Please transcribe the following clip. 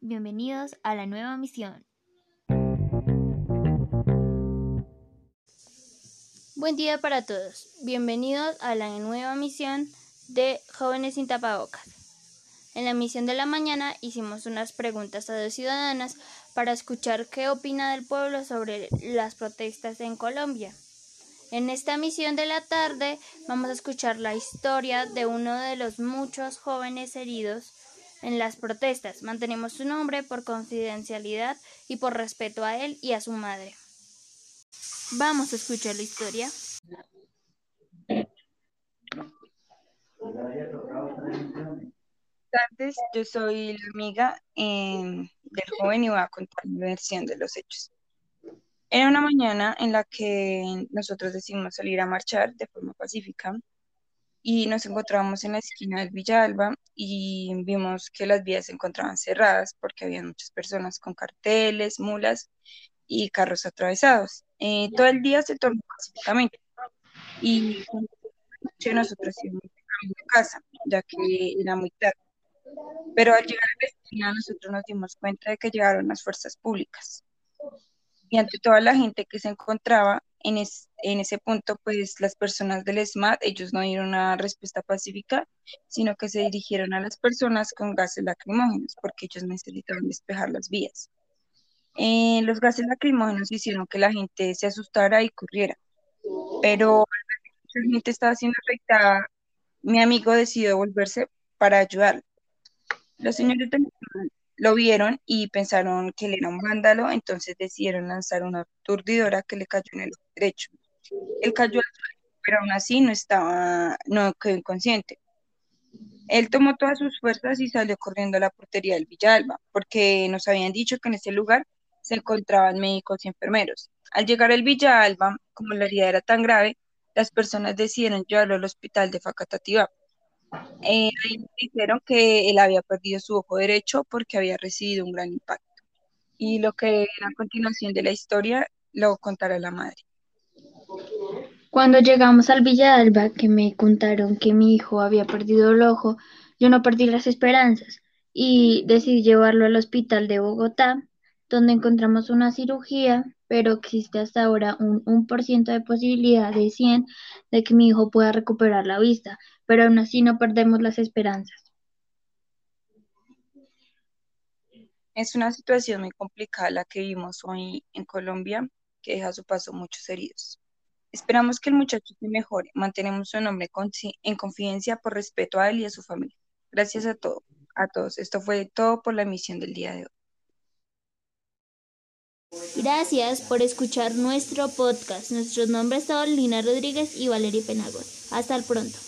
bienvenidos a la nueva misión. Buen día para todos, bienvenidos a la nueva misión de Jóvenes sin Tapabocas. En la misión de la mañana hicimos unas preguntas a dos ciudadanas para escuchar qué opina del pueblo sobre las protestas en Colombia. En esta misión de la tarde vamos a escuchar la historia de uno de los muchos jóvenes heridos en las protestas. Mantenemos su nombre por confidencialidad y por respeto a él y a su madre. Vamos a escuchar la historia. tardes, yo soy la amiga em, del joven y voy a contar mi versión de los hechos. Era una mañana en la que nosotros decidimos salir a marchar de forma pacífica y nos encontrábamos en la esquina del Villalba y vimos que las vías se encontraban cerradas porque había muchas personas con carteles, mulas y carros atravesados. Eh, todo el día se tornó pacíficamente y nosotros íbamos a casa, ya que era muy tarde. Pero al llegar a la esquina nosotros nos dimos cuenta de que llegaron las fuerzas públicas. Y ante toda la gente que se encontraba en, en ese punto, pues las personas del SMAT, ellos no dieron una respuesta pacífica, sino que se dirigieron a las personas con gases lacrimógenos, porque ellos necesitaban despejar las vías. Eh, los gases lacrimógenos hicieron que la gente se asustara y corriera, pero la gente estaba siendo afectada, mi amigo decidió volverse para ayudarlo. Los señores lo vieron y pensaron que él era un vándalo, entonces decidieron lanzar una aturdidora que le cayó en el derecho. Él cayó pero aún así no estaba, no quedó inconsciente. Él tomó todas sus fuerzas y salió corriendo a la portería del Villalba, porque nos habían dicho que en ese lugar se encontraban médicos y enfermeros. Al llegar al Villalba, como la herida era tan grave, las personas decidieron llevarlo al hospital de Facatativá. Eh, dijeron que él había perdido su ojo derecho porque había recibido un gran impacto. Y lo que a continuación de la historia lo contará la madre. Cuando llegamos al Villa Alba, que me contaron que mi hijo había perdido el ojo, yo no perdí las esperanzas y decidí llevarlo al hospital de Bogotá, donde encontramos una cirugía, pero existe hasta ahora un 1% de posibilidad de 100 de que mi hijo pueda recuperar la vista, pero aún así no perdemos las esperanzas. Es una situación muy complicada la que vimos hoy en Colombia, que deja a su paso muchos heridos. Esperamos que el muchacho se mejore. Mantenemos su nombre en confidencia por respeto a él y a su familia. Gracias a, todos. a todos. Esto fue todo por la emisión del día de hoy. Gracias por escuchar nuestro podcast. Nuestros nombres son Lina Rodríguez y Valeria Penagos. Hasta el pronto.